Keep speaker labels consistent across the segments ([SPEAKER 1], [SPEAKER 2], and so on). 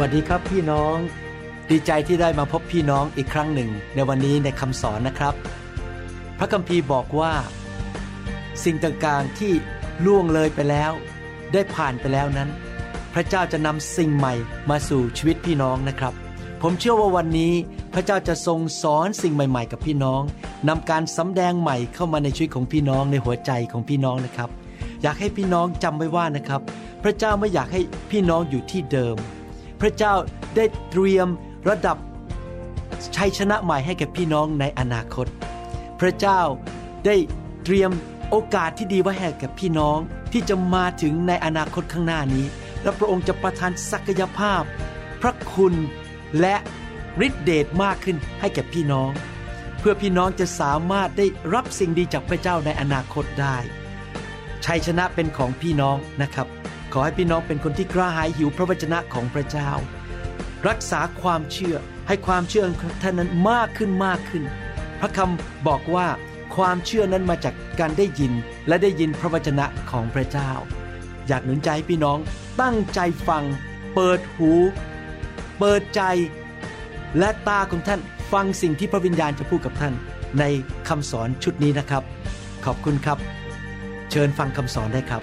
[SPEAKER 1] วัสดีครับพี่น้อง ดีใจที่ได้มาพบพี่น้องอีกครั้งหนึ่งในวันนี้ในคำสอนนะครับ พระคัมภีร์บอกว่า สิ่งต่างๆที่ล่วงเลยไปแล้ว ได้ผ่านไปแล้วนั้น พระเจ้าจะนำสิ่งใหม่มาสู่ชีวิตพี่น้องนะครับ ผมเชื่อว่าวันนี้พระเจ้าจะทรงสอนสิ่งใหม่ ๆ กับพี่น้องนำการสำแดงใหม่เข้ามาในชีวิตของพี่น้องในหัวใจของพี่น้องนะครับ อยากให้พี่น้องจำไว้ว่านะครับ พระเจ้าไม่อยากให้พี่น้องอยู่ที่เดิม พระเจ้าได้เตรียมระดับชัยชนะใหม่ให้แก่พี่น้องในอนาคต พระเจ้าได้เตรียมโอกาสที่ดีไว้ให้กับพี่น้องที่จะมาถึงในอนาคตข้างหน้านี้ และพระองค์จะประทานศักยภาพ พระคุณและฤทธิเดชมากขึ้นให้แก่พี่น้อง เพื่อพี่น้องจะสามารถได้รับสิ่งดีจากพระเจ้าในอนาคตได้ ชัยชนะเป็นของพี่น้องนะครับ อให้พี่น้องเป็นคนที่กระหายหิวพระวจนะของพระเจ้า รักษาความเชื่อให้ความเชื่อของท่านนั้นมากขึ้นมากขึ้น พระคำบอกว่าความเชื่อนั้นมาจากการได้ยินและได้ยินพระวจนะของพระเจ้า อยากหนุนใจให้พี่น้องตั้งใจฟัง เปิดหู เปิดใจ และตาของท่านฟังสิ่งที่พระวิญญาณจะพูดกับท่าน ในคำสอนชุดนี้นะครับ ขอบคุณครับ เชิญฟังคำสอนได้ครับ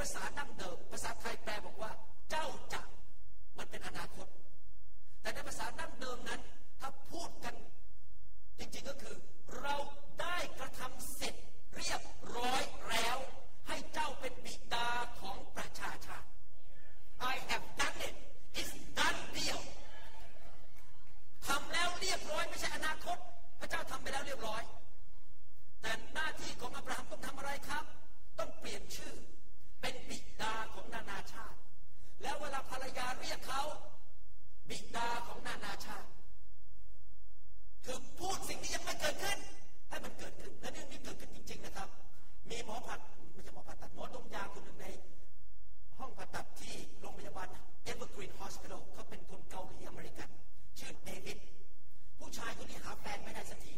[SPEAKER 2] ภาษาดั้งเดิม ภาษาไทยแปลบอกว่า เจ้าจะมันเป็นอนาคต
[SPEAKER 1] แต่ในภาษาดั้งเดิมนั้น ถ้าพูดกัน จริงๆก็คือ เราได้กระทำเสร็จเรียบร้อยแล้ว ให้เจ้าเป็นบิดาของประชาชาติ I have done it is done deal ทำแล้วเรียบร้อยไม่ใช่อนาคต พระเจ้าทำไปแล้วเรียบร้อย แต่หน้าที่ของอับราฮัมต้องทำอะไรครับ ต้องเปลี่ยนชื่อ เป็นบิดาของนานาชาติ แล้วเวลาภรรยาเรียกเขาบิดาของนานาชาติ คือพูดสิ่งที่ยังไม่เกิดขึ้น ให้มันเกิดขึ้น และเรื่องนี้เกิดขึ้นจริง ๆ นะครับ มีหมอผัดไม่ใช่หมอผ่าตัดหมอดมยาคนหนึ่งใน ห้องผ่าตัดที่โรงพยาบาล Evergreen Hospital เขาเป็นคนเกาหลีอเมริกัน ชื่อเดวิดผู้ชายคนนี้หาแฟนไม่ได้สักที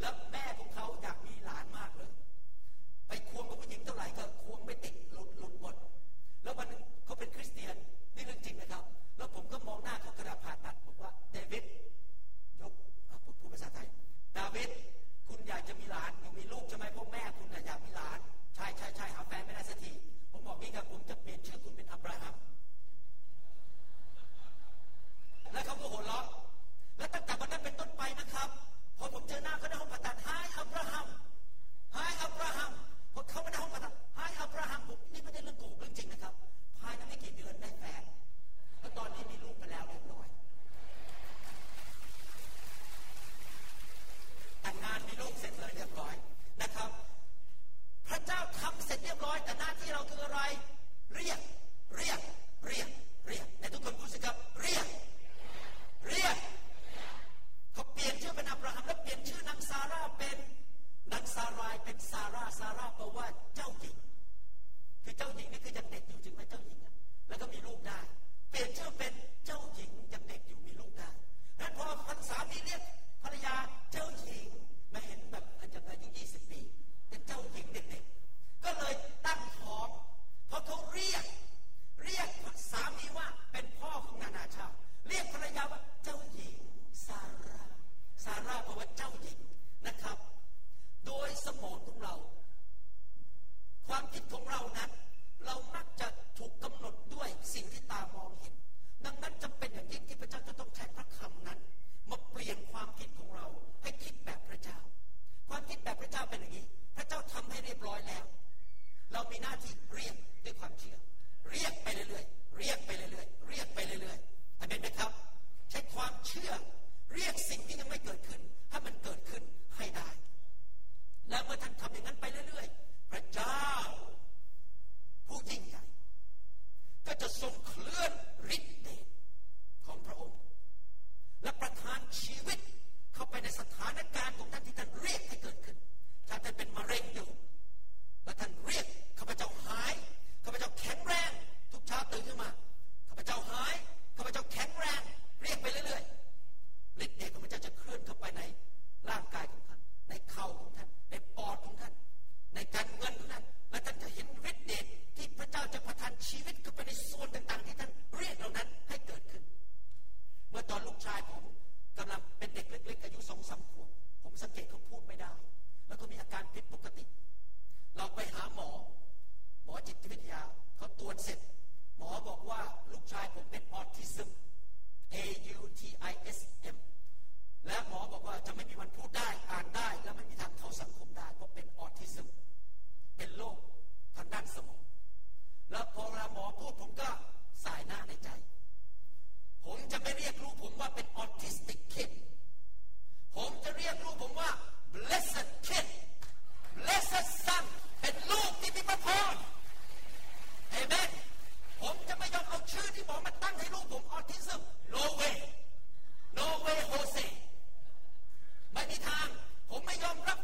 [SPEAKER 1] แล้วแม่ของเขาอยากมีหลานมากเลย ไปควงกับผู้หญิงเท่าไหร่ก็ควงไม่ติดหลุดหลุดหมด แล้ววันหนึงเขาเป็นคริสเตียนนี่เรื่องจริงนะครับ แล้วผมก็มองหน้าเขากระดาษผ่าตัดบอกว่าเดวิดยกอะพูดภาษาไทยดาวิดคุณอยากจะมีหลานอยากมีลูกใช่ไหมเพราะแม่คุณอยากมีหลานใช่ใช่ใช่หาแฟนไม่ได้สักทีผมบอกนี่ครับผมจะเปลี่ยนชื่อคุณเป็นอับราฮัมแล้วเขาก็หัวเราะแล้วตั้งแต่วันนั้นเป็นต้นไปนะครับ พอผมเจอหน้าเขาในห้องผ่าตัดไฮอับราฮัมไฮอับรา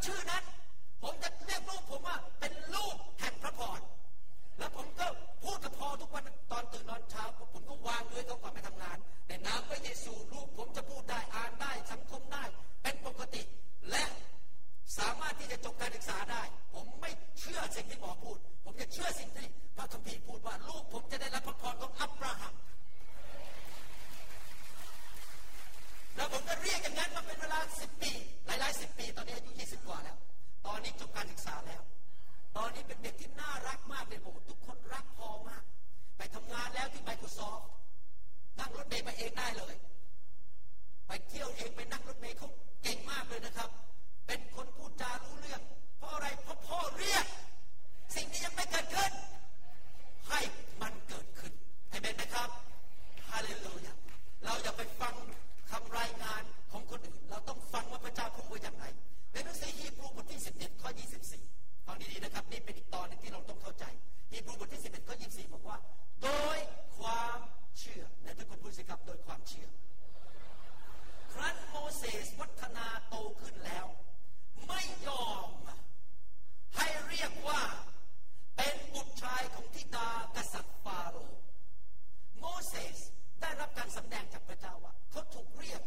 [SPEAKER 1] ชื่อนั้น ผมจะเรียกลูกผมว่าเป็นลูกแห่งพระพรแล้วผมก็พูดกับพ่อทุกวันตอนตื่นนอนเช้าผมก็วางด้วยเขาก่อนไปทำงานในนามพระเยซูลูกผมจะพูดได้อ่านได้สังคมได้ เป็นปกติ และสามารถที่จะจบการศึกษาได้ ผมไม่เชื่อสิ่งที่หมอพูด ผมจะเชื่อสิ่งที่พระคัมภีร์พูดว่าลูกผมจะได้รับพระพรของอับราฮัม แล้วผมก็เรียกอย่างนั้นมาเป็นเวลาสิบปี หลายๆสิบปี ตอนนี้อายุยี่สิบกว่าแล้ว ตอนนี้จบการศึกษาแล้ว ตอนนี้เป็นเด็กที่น่ารักมากเลยโอ้โหทุกคนรักพอมาก ไปทำงานแล้วที่ Microsoft นั่งรถเมล์ไปเองได้เลย ไปเที่ยวเองไปนั่งรถเมล์เขาเก่งมากเลยนะครับ เป็นคนพูดจารู้เรื่อง เพราะอะไรเพราะพ่อเรียก สิ่งที่ยังไม่เกิดขึ้น ให้มันเกิดขึ้นให้เป็นไหมครับฮาเลลูยาเราอย่าไปฟัง คำรายงานของคนอื่น เราต้องฟังว่าพระเจ้าพูดว่าอย่างไร ในหนังสือฮีบรูบทที่ 11 ข้อ 24 ฟังดีๆนะครับ นี่เป็นอีกตอนนึงที่เราต้องเข้าใจฮีบรูบทที่ 11 ข้อ 24 บอกว่า โดยความเชื่อและทุกคนพูดสิครับโดยความเชื่อ ครั้นโมเสสวัฒนาโตขึ้นแล้ว ไม่ยอม ให้เรียกว่าเป็นบุตรชายของธิดากษัตริย์ฟาโรห์โมเสส ได้รับการสำแดงจากพระเจ้าว่าเขาถูกเรียก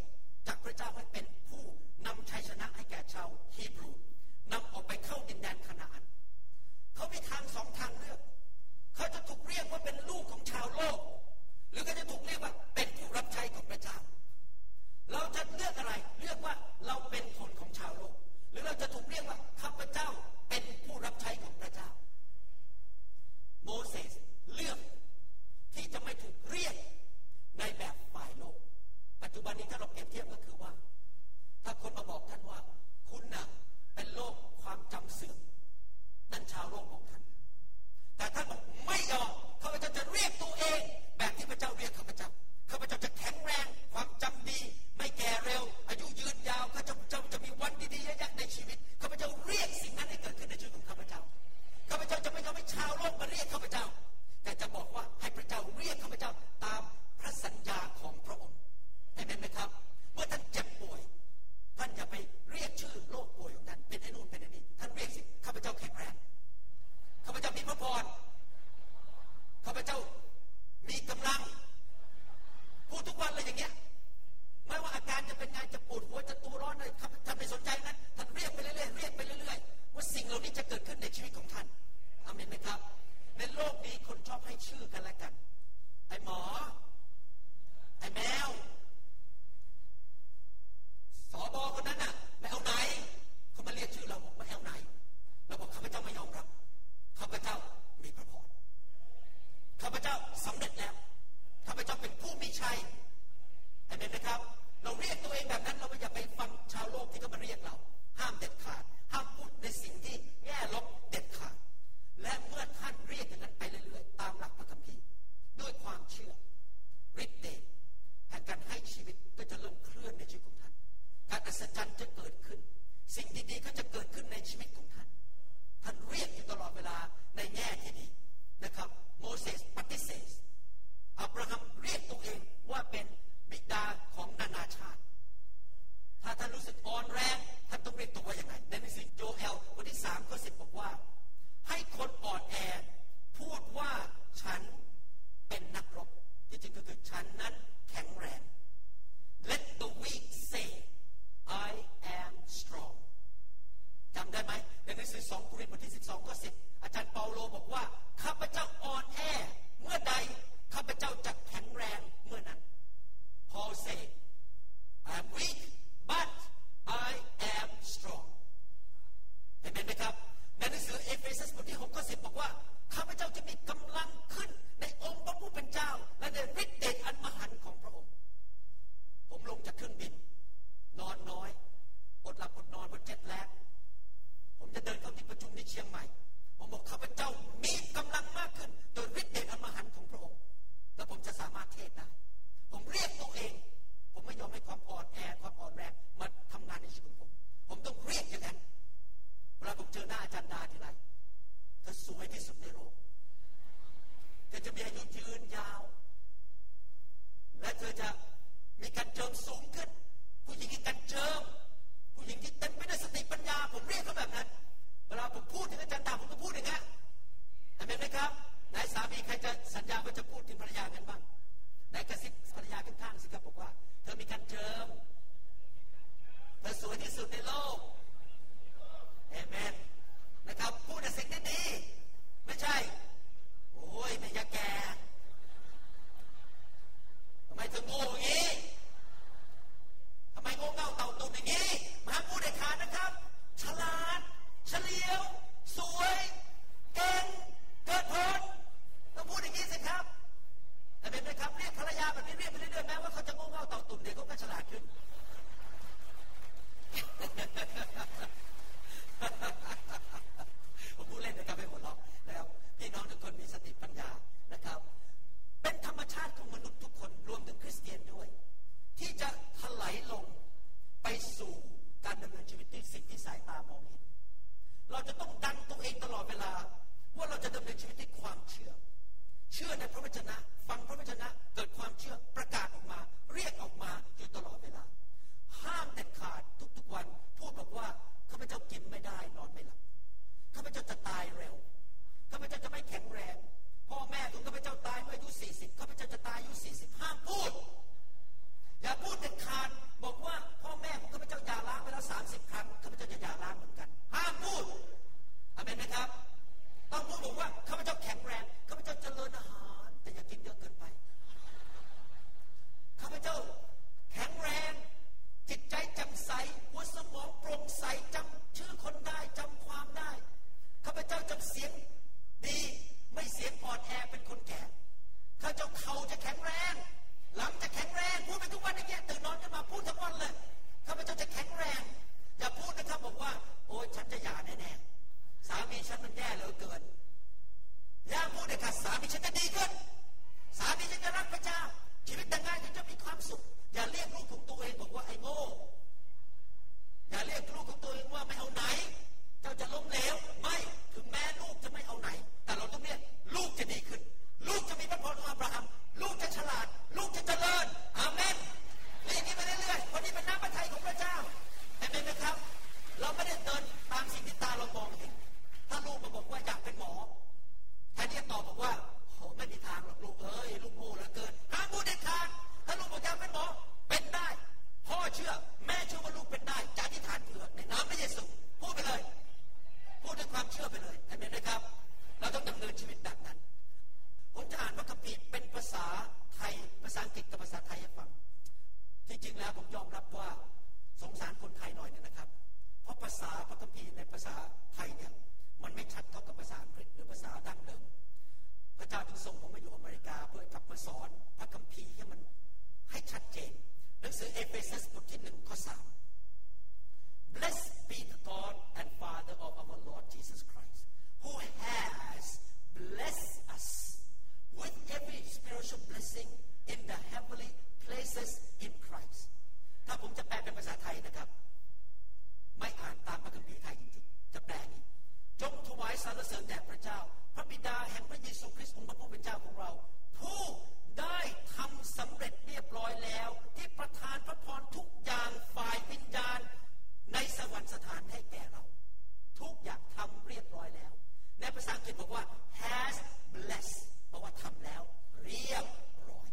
[SPEAKER 1] รียบร้อยแล้ว ในภาษาอังกฤษบอกว่า has blessed แปลว่าทำแล้ว เรียบร้อย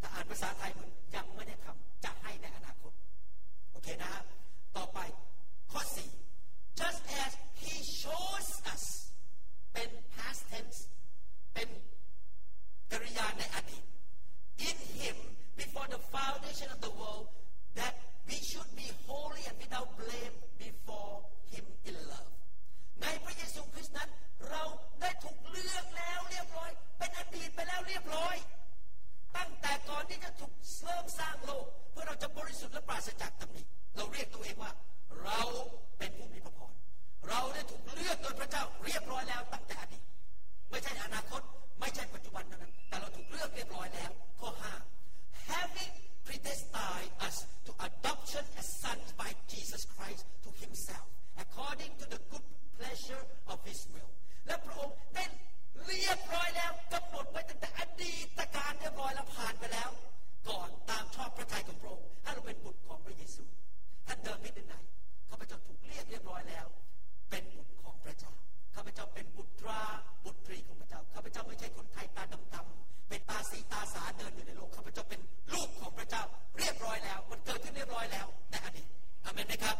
[SPEAKER 1] ถ้าอ่านภาษาไทยมันยังไม่ได้ทำจะให้ในอนาคต โอเคนะฮะต่อไปข้อ 4 just as he shows us เป็น past tense เป็นกริยาในอดีต in him before the foundation of the world that we should be holy and without blame before him in love ในพระเยซูคริสต์นั้น เราได้ถูกเลือกแล้วเรียบร้อย เป็นอดีตไปแล้วเรียบร้อย ตั้งแต่ก่อนที่จะถูกเริ่มสร้างโลก เพื่อเราจะบริสุทธิ์และปราศจากตำหนิเราเรียกตัวเองว่า เราเป็นผู้มีพระพรเราได้ถูกเลือกโดยพระเจ้าเรียบร้อยแล้วตั้งแต่อดีตไม่ใช่อนาคตไม่ใช่ปัจจุบันเท่านั้น แต่เราถูกเลือกเรียบร้อยแล้วข้อ5 having predestined us to adoption as sons by Jesus Christ to himself according to the good pleasure of his will และพระองค์ได้เรียบร้อยแล้วกำหนดไว้ตั้งแต่อดีตการเรียบร้อยแล้วผ่านไปแล้ว ก่อนตามชอบพระทัยของพระองค์ให้เราเป็นบุตรของพระเยซูท่านเดินไปที่ไหนข้าพเจ้าถูกเรียกเรียบร้อยแล้ว เป็นบุตรของพระเจ้าข้าพเจ้าเป็นบุตราบุตรีของพระเจ้าข้าพเจ้าไม่ใช่คนไทยตาดำๆเป็นตาสีตาสาเดินอยู่ในโลกข้าพเจ้าเป็นลูกของพระเจ้า เรียบร้อยแล้ว มันเกิดขึ้นเรียบร้อยแล้วในอดีตอเมนไหมครับ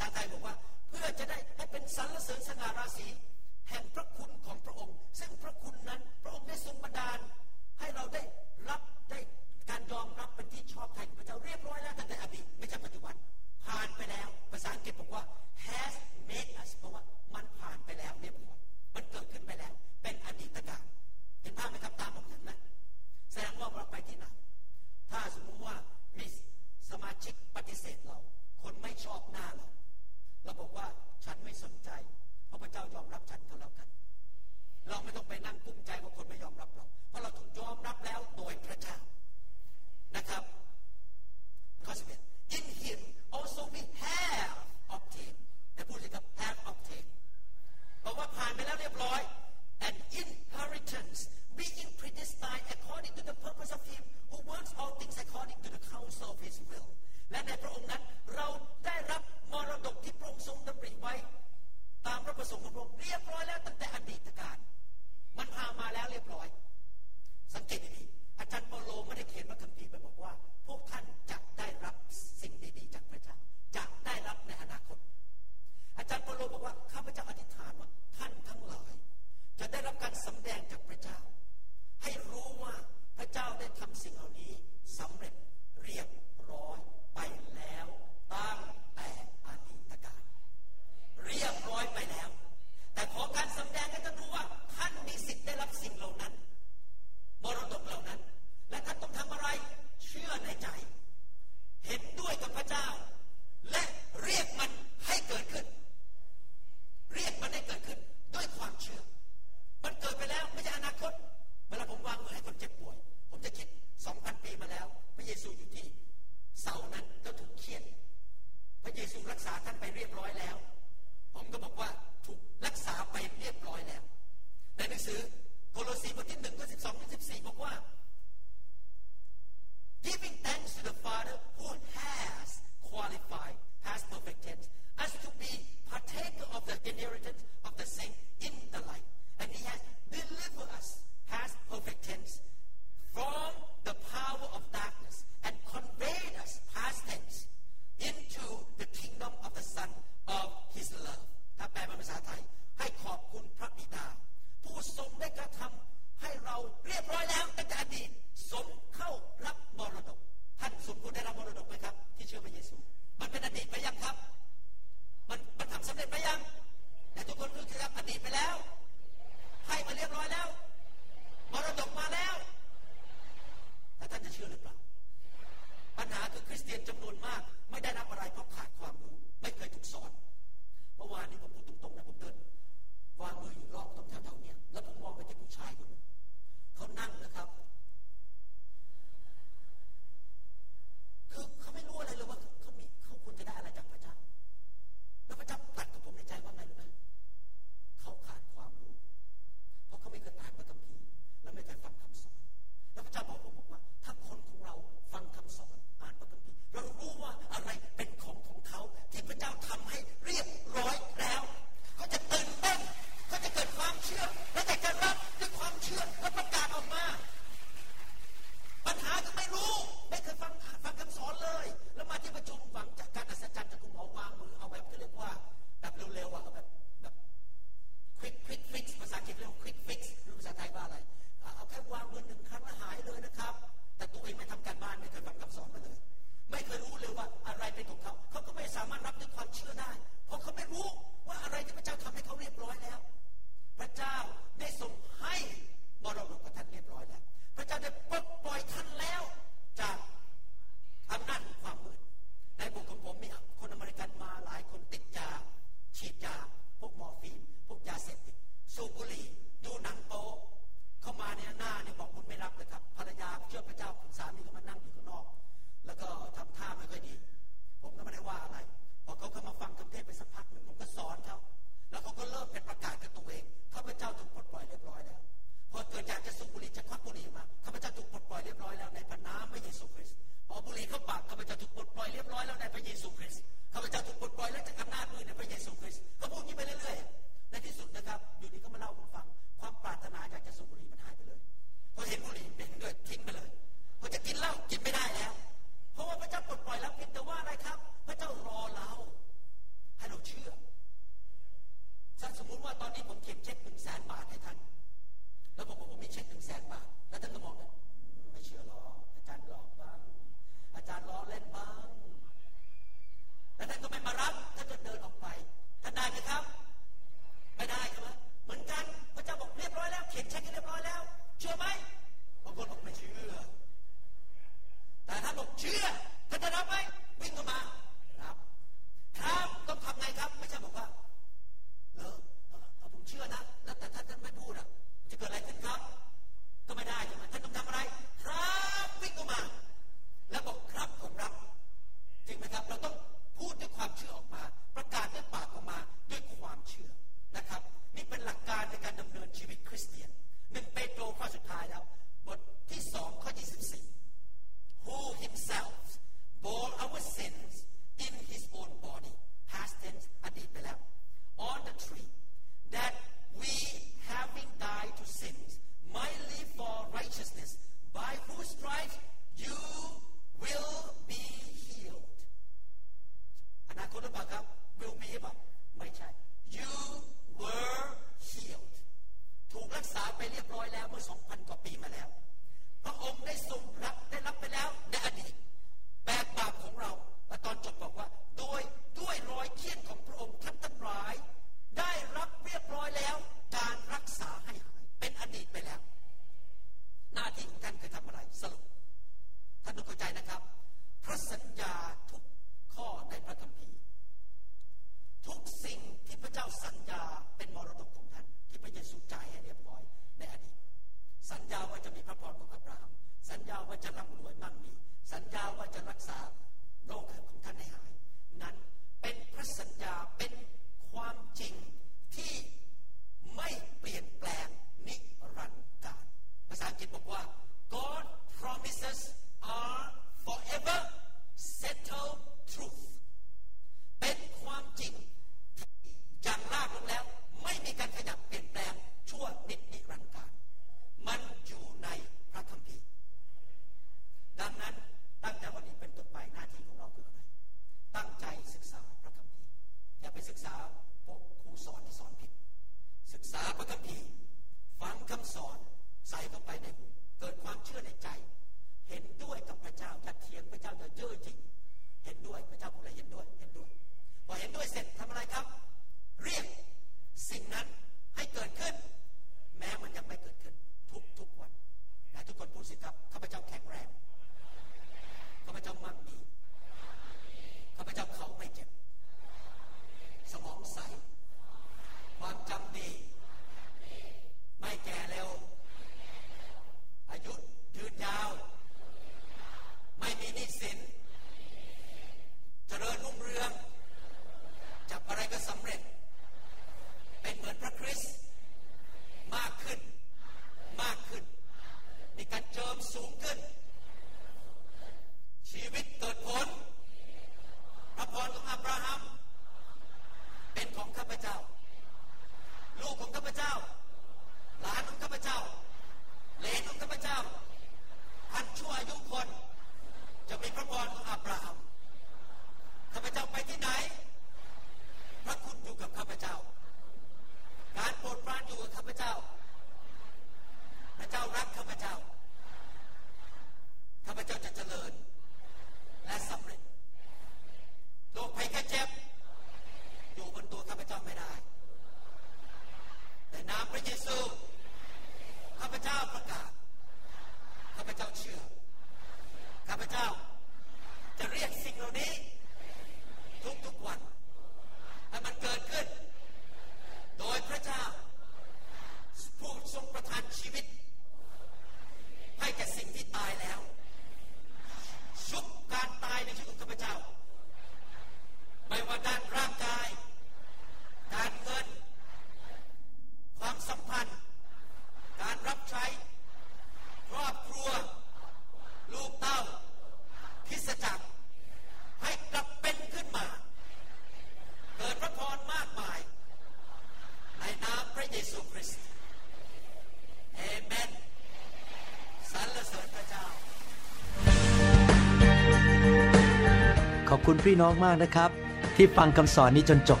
[SPEAKER 1] พี่น้องมากนะครับ ที่ฟังคำสอนนี้จนจบ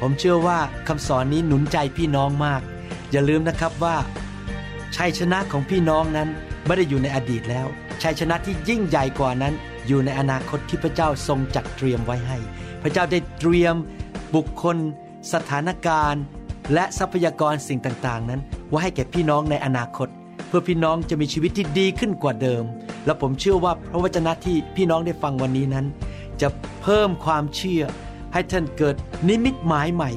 [SPEAKER 1] ผมเชื่อว่าคำ
[SPEAKER 3] สอนนี้หนุนใจพี่น้องมาก อย่าลืมนะครับว่า ชัยชนะของพี่น้องนั้นไม่ได้อยู่ในอดีตแล้ว ชัยชนะที่ยิ่งใหญ่กว่านั้น อยู่ในอนาคตที่พระเจ้าทรงจัดเตรียมไว้ให้ พระเจ้าได้เตรียม บุคคล สถานการณ์ และทรัพยากรสิ่งต่างๆ นั้นไว้ให้แก่พี่น้องในอนาคต เพื่อพี่น้องจะมีชีวิตที่ดีขึ้นกว่าเดิม และผมเชื่อว่าพระวจนะที่พี่น้องได้ฟังวันนี้นั้น จะเพิ่มความเชื่อ ให้ท่านเกิดนิมิตหมายใหม่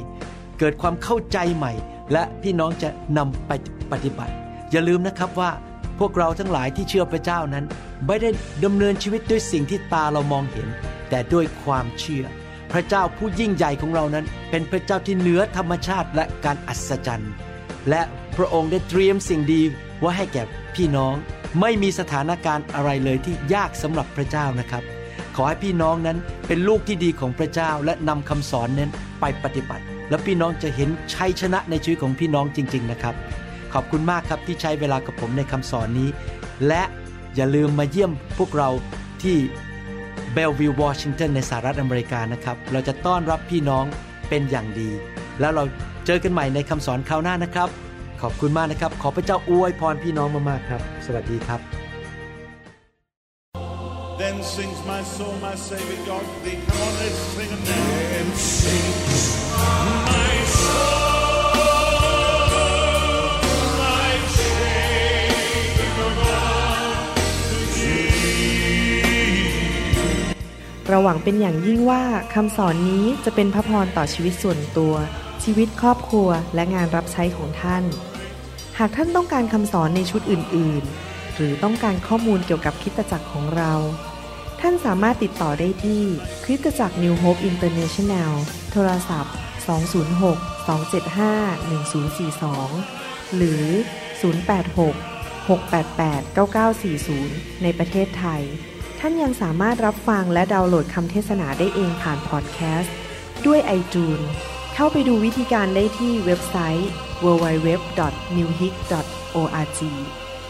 [SPEAKER 3] เกิดความเข้าใจใหม่ และพี่น้องจะนำไปปฏิบัติ อย่าลืมนะครับว่าพวกเราทั้งหลายที่เชื่อพระเจ้านั้น ไม่ได้ดำเนินชีวิตด้วยสิ่งที่ตาเรามองเห็น แต่ด้วยความเชื่อ พระเจ้าผู้ยิ่งใหญ่ของเรานั้น เป็นพระเจ้าที่เหนือธรรมชาติและการอัศจรรย์ และพระองค์ได้เตรียมสิ่งดีไว้ให้แก่พี่น้อง ไม่มีสถานการณ์อะไรเลยที่ยากสำหรับพระเจ้านะครับ ขอให้พี่น้องนั้นเป็นลูกที่ดีของพระเจ้าและนำคำสอนนั้นไปปฏิบัติ แล้วพี่น้องจะเห็นชัยชนะในชีวิตของพี่น้องจริง ๆ นะครับ ขอบคุณมากครับที่ใช้เวลากับผมในคำสอนนี้ และอย่าลืมมาเยี่ยมพวกเราที่เบลวิววอชิงตันในสหรัฐอเมริกานะครับ เราจะต้อนรับพี่น้องเป็นอย่างดี แล้วเราเจอกันใหม่ในคำสอนคราวหน้านะครับ ขอบคุณมากนะครับ ขอพระเจ้าอวยพรพี่น้องมากๆครับ สวัสดีครับ
[SPEAKER 4] Then sings my soul, my Savior God to thee. Come on, let's sing it now. Then sings my soul,
[SPEAKER 5] เราหวังเป็นอย่างยิ่งว่าคำสอนนี้จะเป็นพระพรต่อชีวิตส่วนตัว ชีวิตครอบครัวและงานรับใช้ของท่าน หากท่านต้องการคำสอนในชุดอื่น ๆ หรือต้องการข้อมูลเกี่ยวกับคริสตจักรของเรา ท่านสามารถติดต่อได้ที่คริสตจักร New Hope International โทรศัพท์ 206 275 1042 หรือ 086 688 9940 ในประเทศไทย ท่านยังสามารถรับฟังและดาวน์โหลดคำเทศนาได้เองผ่านพอดแคสต์ ด้วย iTunes เข้าไปดูวิธีการได้ที่เว็บไซต์ www.newhic.org